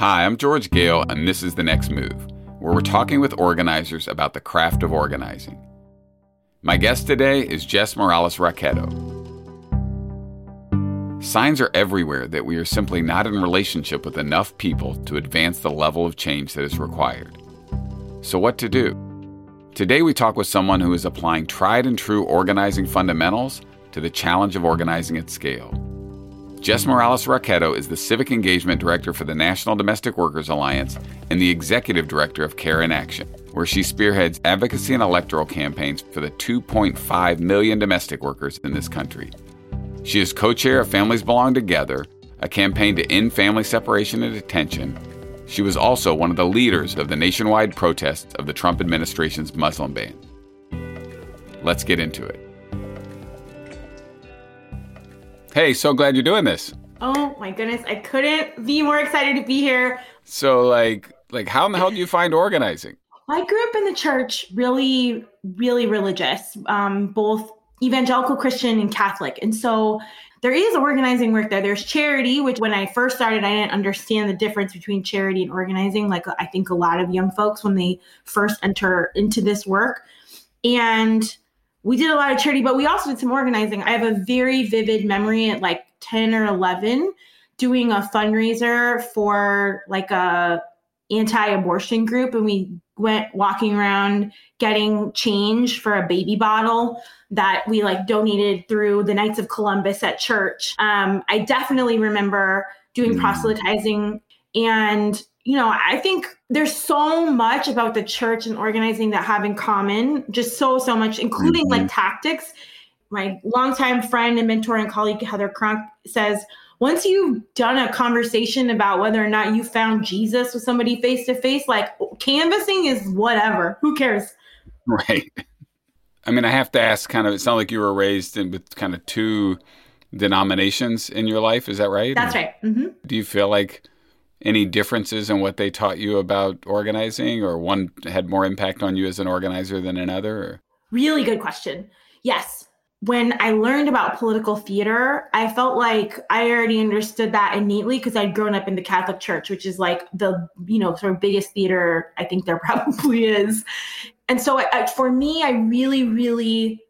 Hi, I'm George Goehl, and this is The Next Move, where we're talking with organizers about the craft of organizing. My guest today is Jess Morales Rocketto. Signs are everywhere that we are simply not in relationship with enough people to advance the level of change that is required. So, what to do? Today, we talk with someone who is applying tried and true organizing fundamentals to the challenge of organizing at scale. Jess Morales Rocketto is the Civic Engagement Director for the National Domestic Workers Alliance and the Executive Director of Care in Action, where she spearheads advocacy and electoral campaigns for the 2.5 million domestic workers in this country. She is co chair of Families Belong Together, a campaign to end family separation and detention. She was also one of the leaders of the nationwide protests of the Trump administration's Muslim ban. Let's get into it. Hey, so glad you're doing this. Oh my goodness, I couldn't be more excited to be here. So like like how in the hell do you find organizing? I grew up in the church, really, really religious, um, both evangelical Christian and Catholic. And so there is organizing work there. There's charity, which when I first started, I didn't understand the difference between charity and organizing, like I think a lot of young folks when they first enter into this work. And we did a lot of charity, but we also did some organizing. I have a very vivid memory at like 10 or 11 doing a fundraiser for like a anti-abortion group and we went walking around getting change for a baby bottle that we like donated through the Knights of Columbus at church. Um, I definitely remember doing mm. proselytizing and you know, I think there's so much about the church and organizing that have in common, just so, so much, including mm-hmm. like tactics. My longtime friend and mentor and colleague, Heather Cronk, says, once you've done a conversation about whether or not you found Jesus with somebody face to face, like canvassing is whatever. Who cares? Right. I mean, I have to ask kind of, it sounds like you were raised in, with kind of two denominations in your life. Is that right? That's right. Mm-hmm. Do you feel like any differences in what they taught you about organizing, or one had more impact on you as an organizer than another? Or? Really good question. Yes. When I learned about political theater, I felt like I already understood that innately because I'd grown up in the Catholic Church, which is like the, you know, sort of biggest theater I think there probably is. And so I, for me, I really, really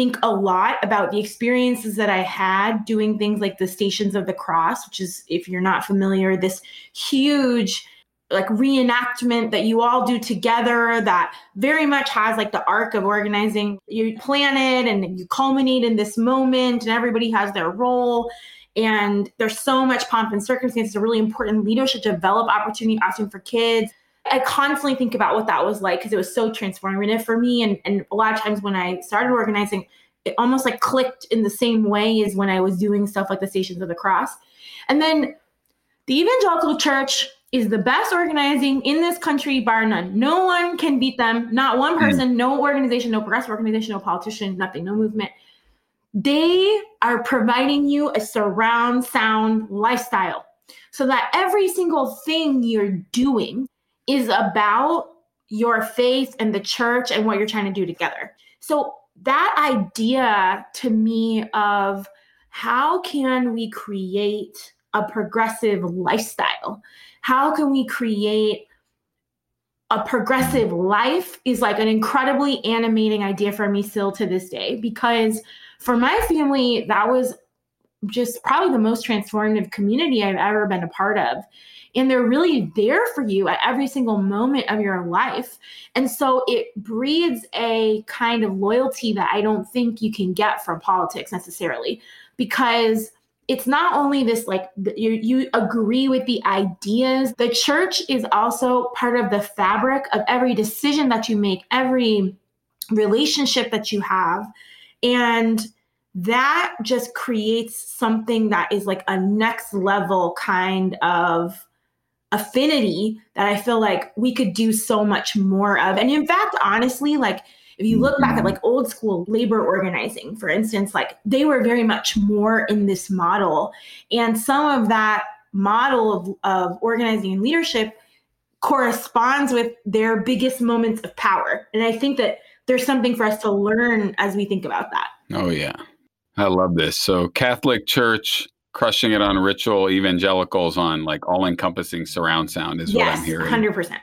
think a lot about the experiences that I had doing things like the Stations of the Cross, which is, if you're not familiar, this huge like reenactment that you all do together that very much has like the arc of organizing you plan it and you culminate in this moment and everybody has their role. And there's so much pomp and circumstance. It's a really important leadership develop opportunity often for kids I constantly think about what that was like because it was so transformative for me. And, and a lot of times when I started organizing, it almost like clicked in the same way as when I was doing stuff like the Stations of the Cross. And then the evangelical church is the best organizing in this country, bar none. No one can beat them. Not one hmm. person, no organization, no progressive organization, no politician, nothing, no movement. They are providing you a surround sound lifestyle so that every single thing you're doing is about your faith and the church and what you're trying to do together. So that idea to me of how can we create a progressive lifestyle? How can we create a progressive life is like an incredibly animating idea for me still to this day because for my family that was just probably the most transformative community I've ever been a part of. And they're really there for you at every single moment of your life. And so it breeds a kind of loyalty that I don't think you can get from politics necessarily. Because it's not only this like you you agree with the ideas. The church is also part of the fabric of every decision that you make every relationship that you have. And that just creates something that is like a next level kind of affinity that I feel like we could do so much more of. And in fact, honestly, like if you look back at like old school labor organizing, for instance, like they were very much more in this model. And some of that model of, of organizing and leadership corresponds with their biggest moments of power. And I think that there's something for us to learn as we think about that. Oh, yeah. I love this. So, Catholic Church, crushing it on ritual evangelicals on like all encompassing surround sound is yes, what I'm hearing. Hundred percent.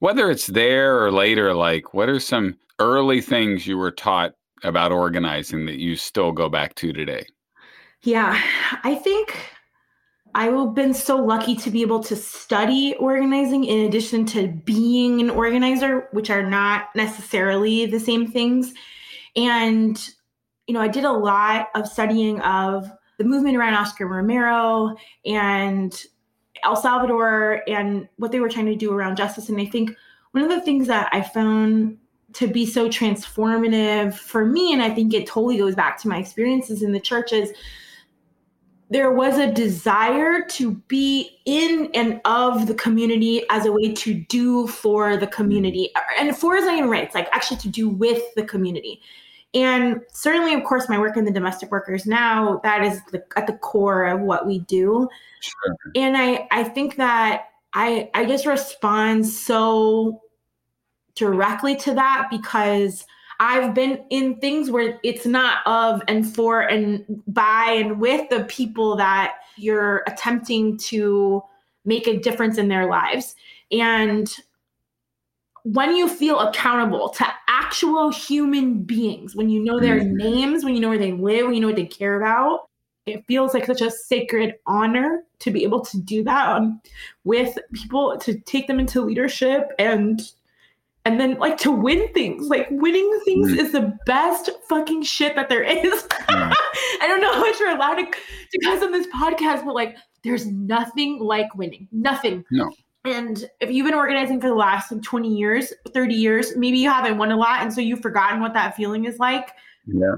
Whether it's there or later, like what are some early things you were taught about organizing that you still go back to today? Yeah, I think I've been so lucky to be able to study organizing in addition to being an organizer, which are not necessarily the same things. And, you know, I did a lot of studying of the movement around Oscar Romero and El Salvador and what they were trying to do around justice. And I think one of the things that I found to be so transformative for me, and I think it totally goes back to my experiences in the churches, there was a desire to be in and of the community as a way to do for the community. And for is not even right, it's like actually to do with the community. And certainly, of course, my work in the domestic workers now, that is the, at the core of what we do. Sure. And I, I think that I, I just respond so directly to that because I've been in things where it's not of and for and by and with the people that you're attempting to make a difference in their lives. And when you feel accountable to actual human beings, when you know their mm-hmm. names, when you know where they live, when you know what they care about, it feels like such a sacred honor to be able to do that um, with people, to take them into leadership and and then like to win things. Like winning things mm. is the best fucking shit that there is. Mm. I don't know how much you're allowed to discuss on this podcast, but like there's nothing like winning. Nothing. No. And if you've been organizing for the last like 20 years, 30 years, maybe you haven't won a lot. And so you've forgotten what that feeling is like. Yeah.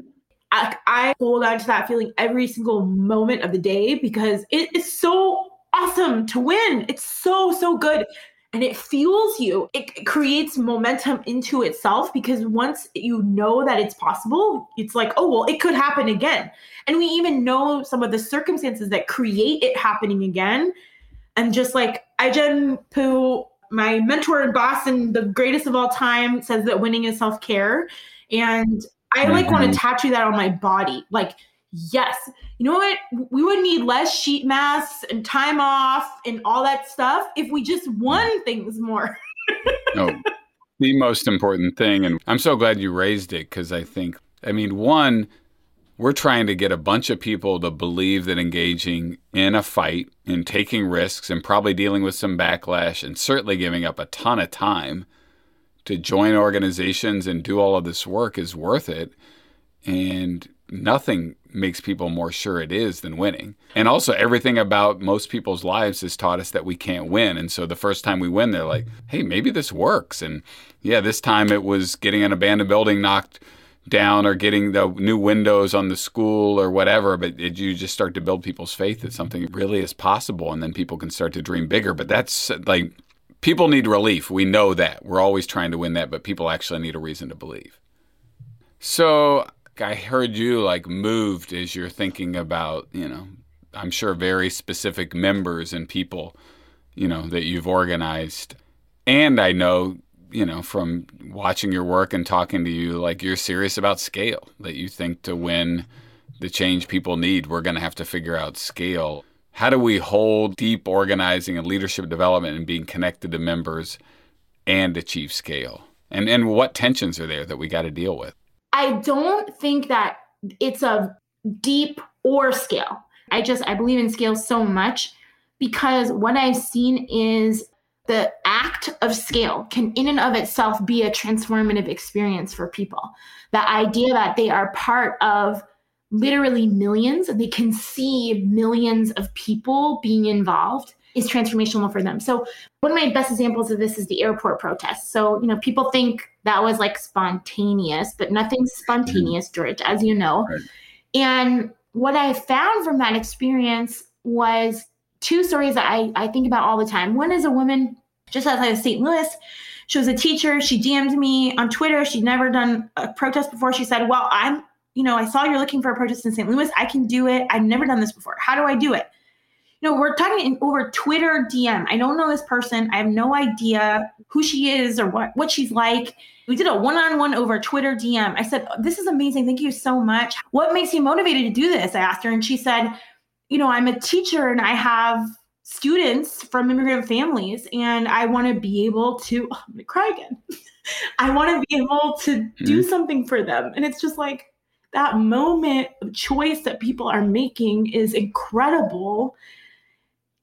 I, I hold on to that feeling every single moment of the day because it is so awesome to win. It's so, so good. And it fuels you. It creates momentum into itself because once you know that it's possible, it's like, oh, well, it could happen again. And we even know some of the circumstances that create it happening again. And just like Ai-jen Poo, my mentor in Boston, the greatest of all time, says that winning is self care. And I like mm-hmm. want to tattoo that on my body. Like, yes, you know what? We would need less sheet masks and time off and all that stuff if we just won things more. no, the most important thing. And I'm so glad you raised it because I think, I mean, one, we're trying to get a bunch of people to believe that engaging in a fight and taking risks and probably dealing with some backlash and certainly giving up a ton of time to join organizations and do all of this work is worth it. And nothing makes people more sure it is than winning. And also, everything about most people's lives has taught us that we can't win. And so the first time we win, they're like, hey, maybe this works. And yeah, this time it was getting an abandoned building knocked down or getting the new windows on the school or whatever, but it, you just start to build people's faith that something really is possible and then people can start to dream bigger. But that's like people need relief. We know that. We're always trying to win that, but people actually need a reason to believe. So I heard you like moved as you're thinking about, you know, I'm sure very specific members and people, you know, that you've organized. And I know you know, from watching your work and talking to you, like you're serious about scale, that you think to win the change people need, we're going to have to figure out scale. How do we hold deep organizing and leadership development and being connected to members and achieve scale? And, and what tensions are there that we got to deal with? I don't think that it's a deep or scale. I just, I believe in scale so much because what I've seen is the act of scale can in and of itself be a transformative experience for people the idea that they are part of literally millions and they can see millions of people being involved is transformational for them so one of my best examples of this is the airport protest so you know people think that was like spontaneous but nothing's spontaneous mm-hmm. george as you know right. and what i found from that experience was two stories that I, I think about all the time. One is a woman just outside of St. Louis. She was a teacher. She DM'd me on Twitter. She'd never done a protest before. She said, Well, I'm, you know, I saw you're looking for a protest in St. Louis. I can do it. I've never done this before. How do I do it? You know, we're talking over Twitter DM. I don't know this person. I have no idea who she is or what, what she's like. We did a one on one over Twitter DM. I said, This is amazing. Thank you so much. What makes you motivated to do this? I asked her, and she said, you know, I'm a teacher and I have students from immigrant families and I want to be able to oh, I'm to cry again. I want to be able to mm-hmm. do something for them. And it's just like that moment of choice that people are making is incredible.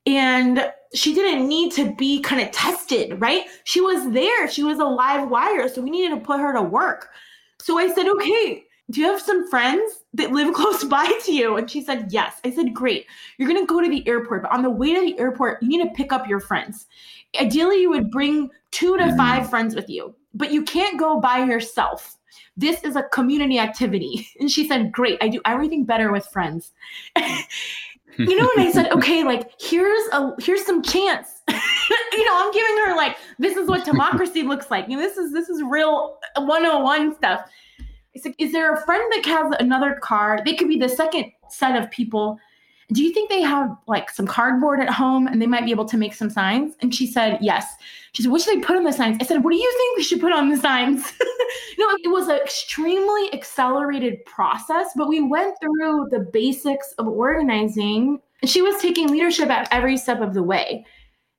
And she didn't need to be kind of tested, right? She was there. She was a live wire. So we needed to put her to work. So I said, okay, do you have some friends that live close by to you? And she said, yes. I said, great. You're going to go to the airport, but on the way to the airport, you need to pick up your friends. Ideally, you would bring two to mm-hmm. five friends with you, but you can't go by yourself. This is a community activity. And she said, great. I do everything better with friends. you know, and I said, okay, like here's a here's some chance. you know, I'm giving her like this is what democracy looks like. You know, this is this is real 101 stuff. It's like, is there a friend that has another card? They could be the second set of people. Do you think they have like some cardboard at home and they might be able to make some signs? And she said, yes. She said, what should they put on the signs? I said, what do you think we should put on the signs? know, it was an extremely accelerated process, but we went through the basics of organizing. And she was taking leadership at every step of the way.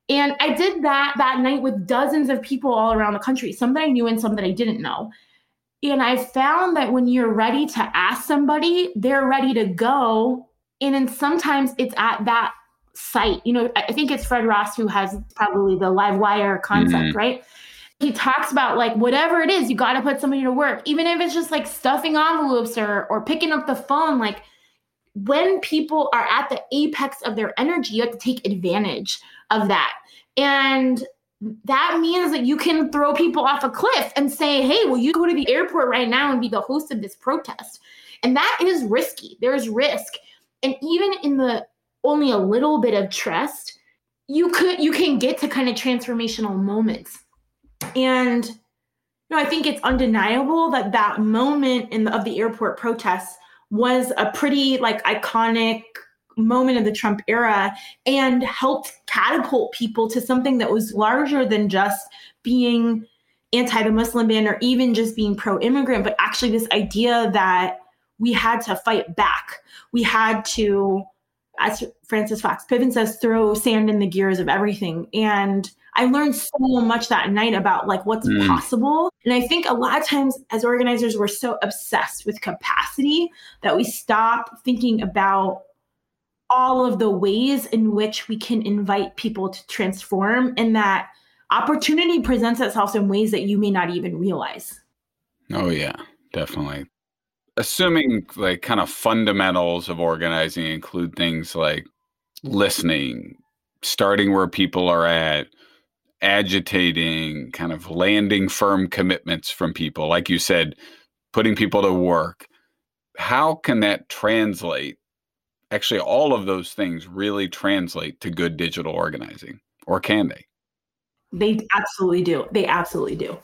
And I did that that night with dozens of people all around the country, some that I knew and some that I didn't know. And I found that when you're ready to ask somebody, they're ready to go. And then sometimes it's at that site. You know, I think it's Fred Ross who has probably the live wire concept, mm-hmm. right? He talks about like whatever it is, you got to put somebody to work, even if it's just like stuffing envelopes or or picking up the phone. Like when people are at the apex of their energy, you have to take advantage of that. And that means that you can throw people off a cliff and say, hey, will you go to the airport right now and be the host of this protest? And that is risky. There's risk. And even in the only a little bit of trust, you could you can get to kind of transformational moments. And you know, I think it's undeniable that that moment in the, of the airport protests was a pretty like iconic moment of the Trump era and helped catapult people to something that was larger than just being anti the Muslim ban or even just being pro immigrant, but actually this idea that we had to fight back. We had to, as Frances Fox Piven says, throw sand in the gears of everything. And I learned so much that night about like what's mm. possible. And I think a lot of times as organizers, we're so obsessed with capacity that we stop thinking about all of the ways in which we can invite people to transform and that opportunity presents itself in ways that you may not even realize. Oh yeah, definitely. Assuming like kind of fundamentals of organizing include things like listening, starting where people are at, agitating, kind of landing firm commitments from people, like you said, putting people to work. How can that translate actually all of those things really translate to good digital organizing or can they? They absolutely do. They absolutely do.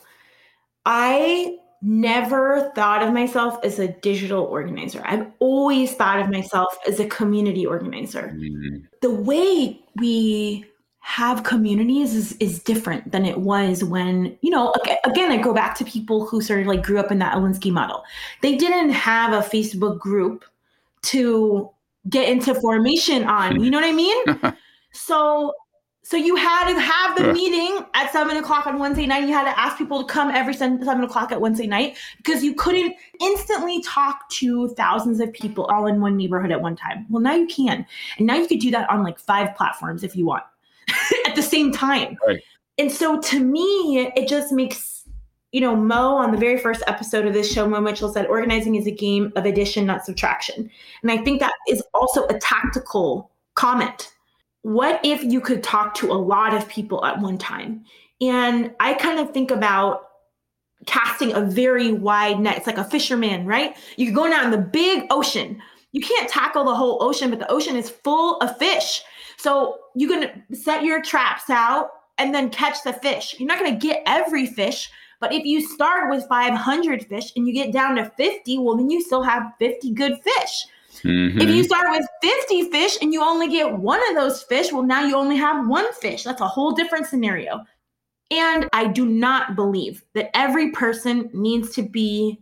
I never thought of myself as a digital organizer. I've always thought of myself as a community organizer. Mm-hmm. the way we have communities is, is different than it was when you know again i go back to people who sort of like grew up in that alinsky model. They didn't have a facebook group to get into formation on. You know what I mean? so so you had to have the meeting at seven o'clock on Wednesday night. You had to ask people to come every seven o'clock at Wednesday night because you couldn't instantly talk to thousands of people all in one neighborhood at one time. Well, now you can, and now you could do that on like five platforms if you want at the same time. Right. And so to me, it just makes you know, Mo on the very first episode of this show, Mo Mitchell said organizing is a game of addition, not subtraction. And I think that is also a tactical comment. What if you could talk to a lot of people at one time? And I kind of think about casting a very wide net. It's like a fisherman, right? You're going out in the big ocean. You can't tackle the whole ocean, but the ocean is full of fish. So you can set your traps out and then catch the fish. You're not going to get every fish, but if you start with 500 fish and you get down to 50, well, then you still have 50 good fish. Mm-hmm. If you start with 50 fish and you only get one of those fish, well, now you only have one fish. That's a whole different scenario. And I do not believe that every person needs to be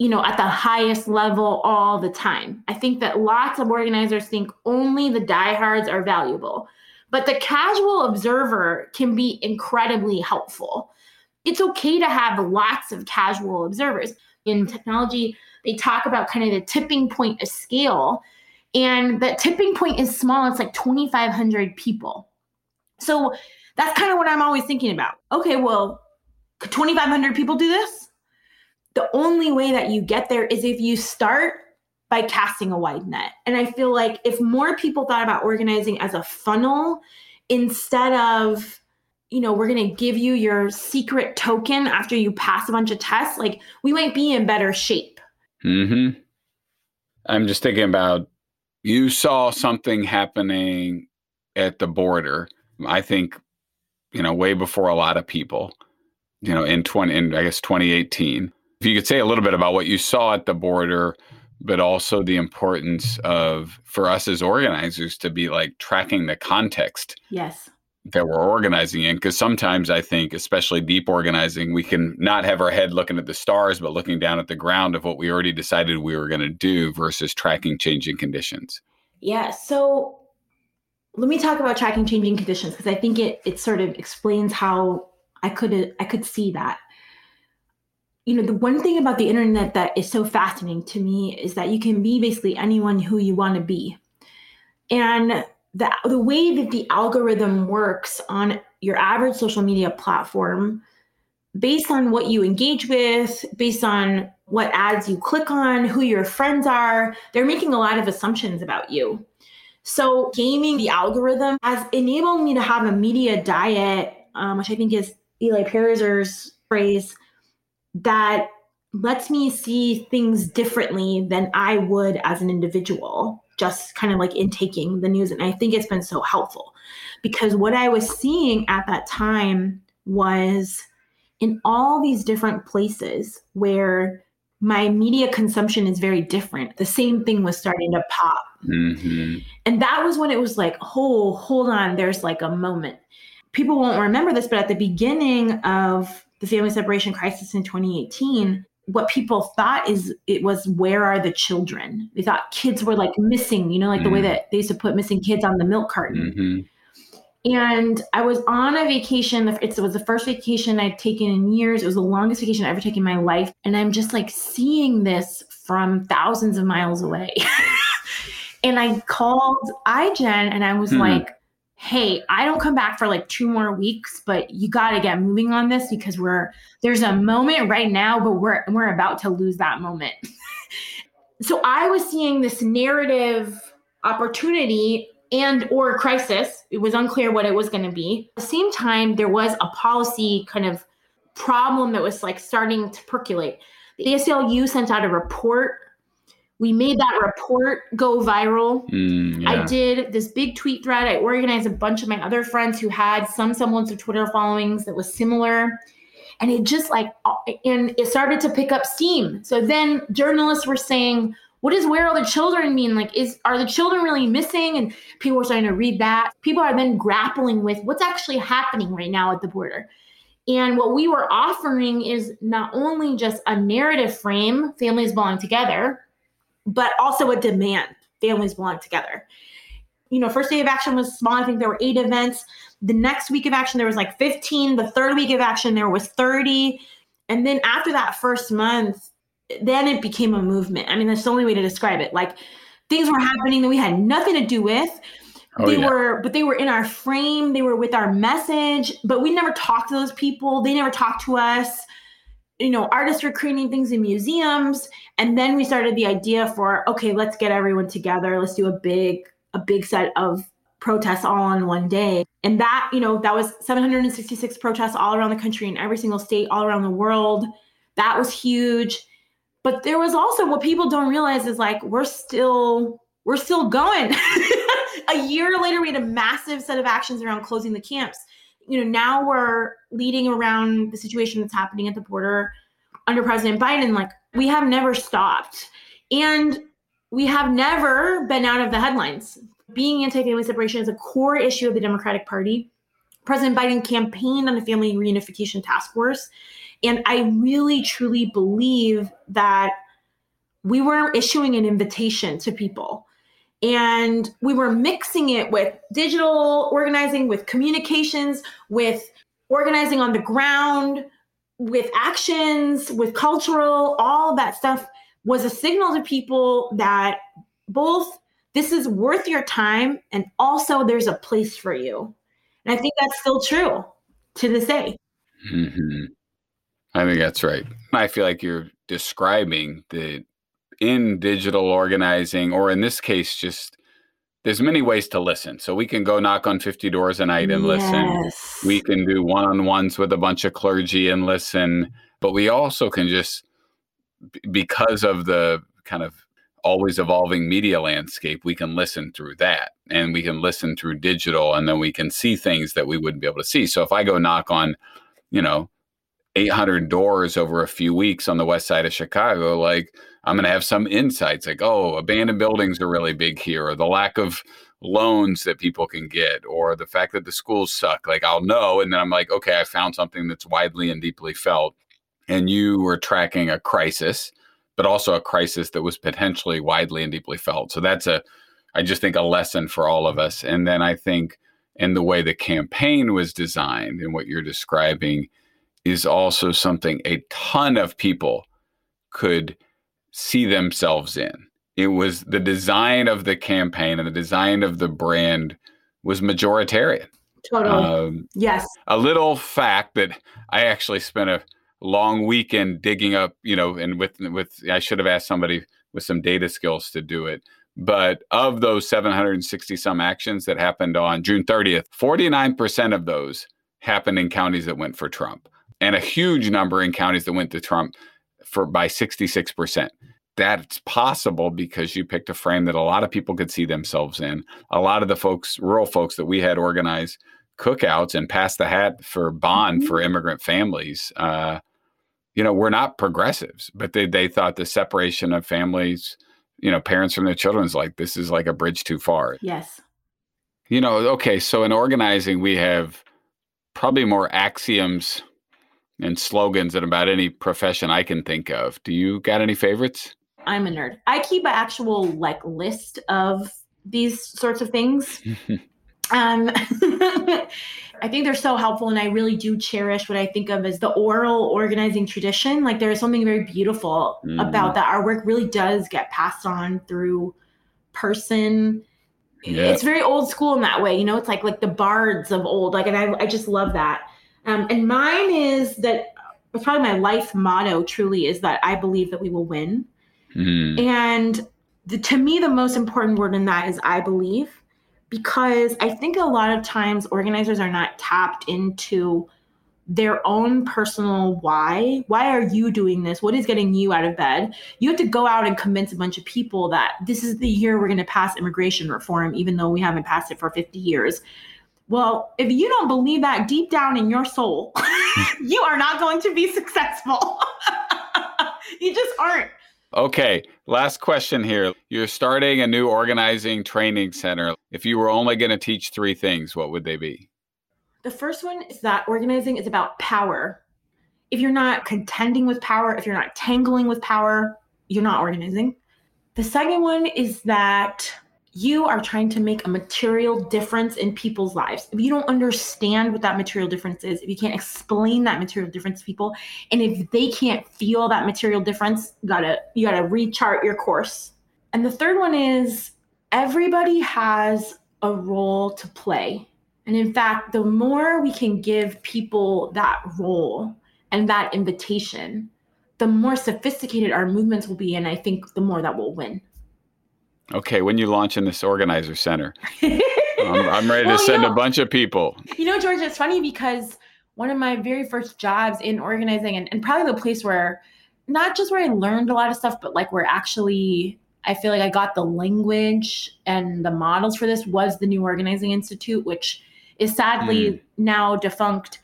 you know, at the highest level all the time. I think that lots of organizers think only the diehards are valuable, but the casual observer can be incredibly helpful. It's okay to have lots of casual observers. In technology, they talk about kind of the tipping point of scale. And that tipping point is small, it's like 2,500 people. So that's kind of what I'm always thinking about. Okay, well, could 2,500 people do this? the only way that you get there is if you start by casting a wide net. And I feel like if more people thought about organizing as a funnel instead of, you know, we're going to give you your secret token after you pass a bunch of tests, like we might be in better shape. Mhm. I'm just thinking about you saw something happening at the border. I think, you know, way before a lot of people, you know, in 20 in I guess 2018 if you could say a little bit about what you saw at the border, but also the importance of for us as organizers to be like tracking the context. Yes. That we're organizing in. Because sometimes I think, especially deep organizing, we can not have our head looking at the stars, but looking down at the ground of what we already decided we were going to do versus tracking changing conditions. Yeah. So let me talk about tracking changing conditions because I think it it sort of explains how I could I could see that you know, the one thing about the internet that is so fascinating to me is that you can be basically anyone who you want to be. And the, the way that the algorithm works on your average social media platform, based on what you engage with, based on what ads you click on, who your friends are, they're making a lot of assumptions about you. So, gaming the algorithm has enabled me to have a media diet, um, which I think is Eli Pariser's phrase that lets me see things differently than I would as an individual, just kind of like intaking the news. And I think it's been so helpful because what I was seeing at that time was in all these different places where my media consumption is very different. The same thing was starting to pop. Mm-hmm. And that was when it was like, oh, hold on, there's like a moment. People won't remember this, but at the beginning of the family separation crisis in 2018 what people thought is it was where are the children they thought kids were like missing you know like mm. the way mm. that they used to put missing kids on the milk carton mm-hmm. and i was on a vacation it was the first vacation i'd taken in years it was the longest vacation i ever taken in my life and i'm just like seeing this from thousands of miles away and i called Ai-jen and i was mm. like hey, I don't come back for like two more weeks, but you got to get moving on this because we're there's a moment right now, but we're we're about to lose that moment. so I was seeing this narrative opportunity and or crisis. It was unclear what it was going to be. At the same time, there was a policy kind of problem that was like starting to percolate. The ACLU sent out a report we made that report go viral. Mm, yeah. I did this big tweet thread. I organized a bunch of my other friends who had some semblance of Twitter followings that was similar. And it just like, and it started to pick up steam. So then journalists were saying, what does where are the children mean? Like, is are the children really missing? And people were starting to read that. People are then grappling with what's actually happening right now at the border. And what we were offering is not only just a narrative frame, families belong together, but also a demand. Families belong together. You know, first day of action was small. I think there were eight events. The next week of action, there was like 15. The third week of action, there was 30. And then after that first month, then it became a movement. I mean, that's the only way to describe it. Like things were happening that we had nothing to do with. Oh, they yeah. were, but they were in our frame. They were with our message, but we never talked to those people. They never talked to us you know, artists were creating things in museums. And then we started the idea for, okay, let's get everyone together. Let's do a big, a big set of protests all on one day. And that, you know, that was 766 protests all around the country in every single state, all around the world. That was huge. But there was also what people don't realize is like we're still we're still going. a year later, we had a massive set of actions around closing the camps you know, now we're leading around the situation that's happening at the border under President Biden. Like, we have never stopped. And we have never been out of the headlines. Being anti family separation is a core issue of the Democratic Party. President Biden campaigned on a family reunification task force. And I really, truly believe that we were issuing an invitation to people and we were mixing it with digital organizing, with communications, with organizing on the ground, with actions, with cultural, all that stuff was a signal to people that both this is worth your time and also there's a place for you. And I think that's still true to this day. Mm-hmm. I think that's right. I feel like you're describing the in digital organizing, or in this case, just there's many ways to listen. So we can go knock on 50 doors a night and yes. listen. We can do one on ones with a bunch of clergy and listen. But we also can just, because of the kind of always evolving media landscape, we can listen through that and we can listen through digital and then we can see things that we wouldn't be able to see. So if I go knock on, you know, 800 doors over a few weeks on the west side of Chicago, like I'm going to have some insights like, oh, abandoned buildings are really big here, or the lack of loans that people can get, or the fact that the schools suck. Like I'll know. And then I'm like, okay, I found something that's widely and deeply felt. And you were tracking a crisis, but also a crisis that was potentially widely and deeply felt. So that's a, I just think, a lesson for all of us. And then I think in the way the campaign was designed and what you're describing is also something a ton of people could see themselves in. It was the design of the campaign and the design of the brand was majoritarian. Totally. Um, yes. A little fact that I actually spent a long weekend digging up, you know, and with with I should have asked somebody with some data skills to do it. But of those 760 some actions that happened on June 30th, 49% of those happened in counties that went for Trump and a huge number in counties that went to Trump for by 66%. That's possible because you picked a frame that a lot of people could see themselves in. A lot of the folks, rural folks that we had organized cookouts and pass the hat for bond mm-hmm. for immigrant families. Uh, you know, we're not progressives, but they, they thought the separation of families, you know, parents from their children is like, this is like a bridge too far. Yes. You know, okay, so in organizing, we have probably more axioms and slogans in about any profession I can think of. Do you got any favorites? I'm a nerd. I keep an actual like list of these sorts of things. um, I think they're so helpful, and I really do cherish what I think of as the oral organizing tradition. Like there is something very beautiful mm. about that. Our work really does get passed on through person. Yep. It's very old school in that way, you know. It's like like the bards of old, like, and I I just love that. Um, and mine is that probably my life motto truly is that I believe that we will win. Mm. And the, to me, the most important word in that is I believe, because I think a lot of times organizers are not tapped into their own personal why. Why are you doing this? What is getting you out of bed? You have to go out and convince a bunch of people that this is the year we're going to pass immigration reform, even though we haven't passed it for 50 years. Well, if you don't believe that deep down in your soul, you are not going to be successful. you just aren't. Okay, last question here. You're starting a new organizing training center. If you were only going to teach three things, what would they be? The first one is that organizing is about power. If you're not contending with power, if you're not tangling with power, you're not organizing. The second one is that you are trying to make a material difference in people's lives. If you don't understand what that material difference is, if you can't explain that material difference to people, and if they can't feel that material difference, you gotta you gotta rechart your course. And the third one is everybody has a role to play. And in fact, the more we can give people that role and that invitation, the more sophisticated our movements will be. And I think the more that will win. Okay, when you launch in this organizer center, I'm, I'm, ready well, to send you know, a bunch of people. You know, George, it's funny because one of my very first jobs in organizing, and, and probably the place where not just where I learned a lot of stuff, but like where actually I feel like I got the language and the models for this was the New Organizing Institute, which is sadly mm. now defunct.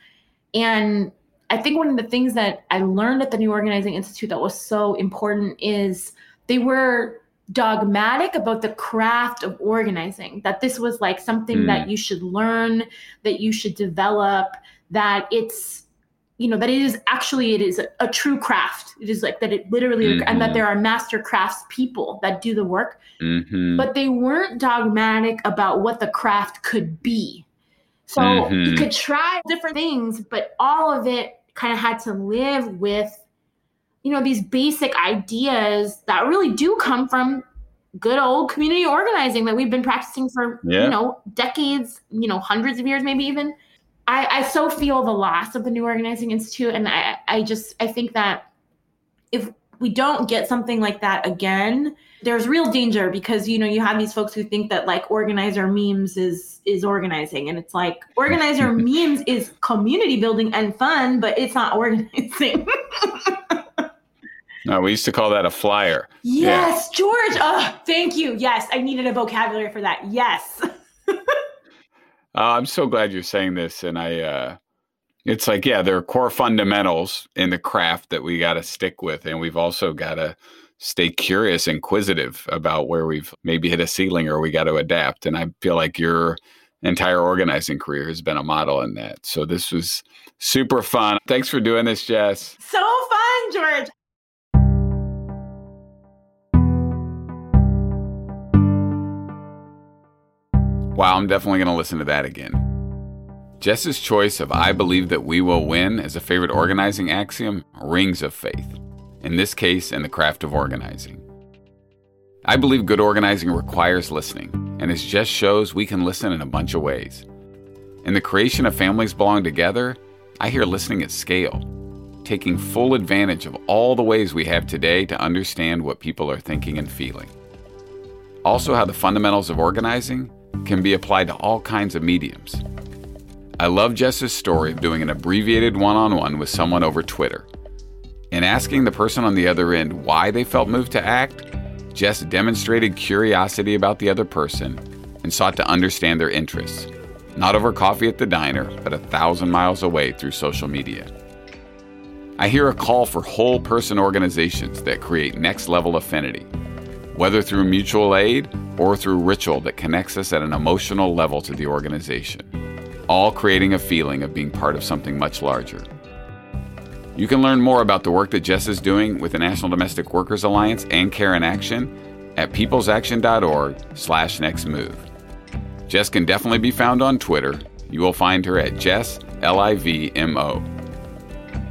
And I think one of the things that I learned at the New Organizing Institute that was so important is they were dogmatic about the craft of organizing that this was like something mm. that you should learn that you should develop that it's you know that it is actually it is a, a true craft it is like that it literally mm-hmm. and that mm-hmm. there are master crafts people that do the work mm-hmm. but they weren't dogmatic about what the craft could be so mm-hmm. you could try different things but all of it kind of had to live with you know these basic ideas that really do come from good old community organizing that we've been practicing for yeah. you know decades you know hundreds of years maybe even I, I so feel the loss of the new organizing institute and I, I just i think that if we don't get something like that again there's real danger because you know you have these folks who think that like organizer memes is is organizing and it's like organizer memes is community building and fun but it's not organizing no we used to call that a flyer yes yeah. george oh thank you yes i needed a vocabulary for that yes Uh, I'm so glad you're saying this, and I. Uh, it's like yeah, there are core fundamentals in the craft that we got to stick with, and we've also got to stay curious, inquisitive about where we've maybe hit a ceiling or we got to adapt. And I feel like your entire organizing career has been a model in that. So this was super fun. Thanks for doing this, Jess. So fun, George. Wow, I'm definitely going to listen to that again. Jess's choice of I believe that we will win as a favorite organizing axiom rings of faith, in this case, in the craft of organizing. I believe good organizing requires listening, and as Jess shows, we can listen in a bunch of ways. In the creation of Families Belong Together, I hear listening at scale, taking full advantage of all the ways we have today to understand what people are thinking and feeling. Also, how the fundamentals of organizing can be applied to all kinds of mediums. I love Jess's story of doing an abbreviated one on one with someone over Twitter. In asking the person on the other end why they felt moved to act, Jess demonstrated curiosity about the other person and sought to understand their interests, not over coffee at the diner, but a thousand miles away through social media. I hear a call for whole person organizations that create next level affinity, whether through mutual aid or through ritual that connects us at an emotional level to the organization, all creating a feeling of being part of something much larger. You can learn more about the work that Jess is doing with the National Domestic Workers Alliance and Care in Action at peoplesaction.org slash next move. Jess can definitely be found on Twitter. You will find her at Jess, L-I-V-M-O.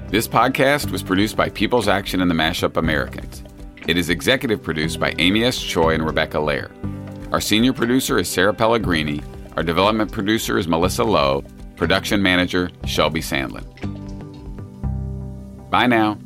This podcast was produced by People's Action and the Mashup Americans. It is executive produced by Amy S. Choi and Rebecca Lehrer. Our senior producer is Sarah Pellegrini. Our development producer is Melissa Lowe. Production manager, Shelby Sandlin. Bye now.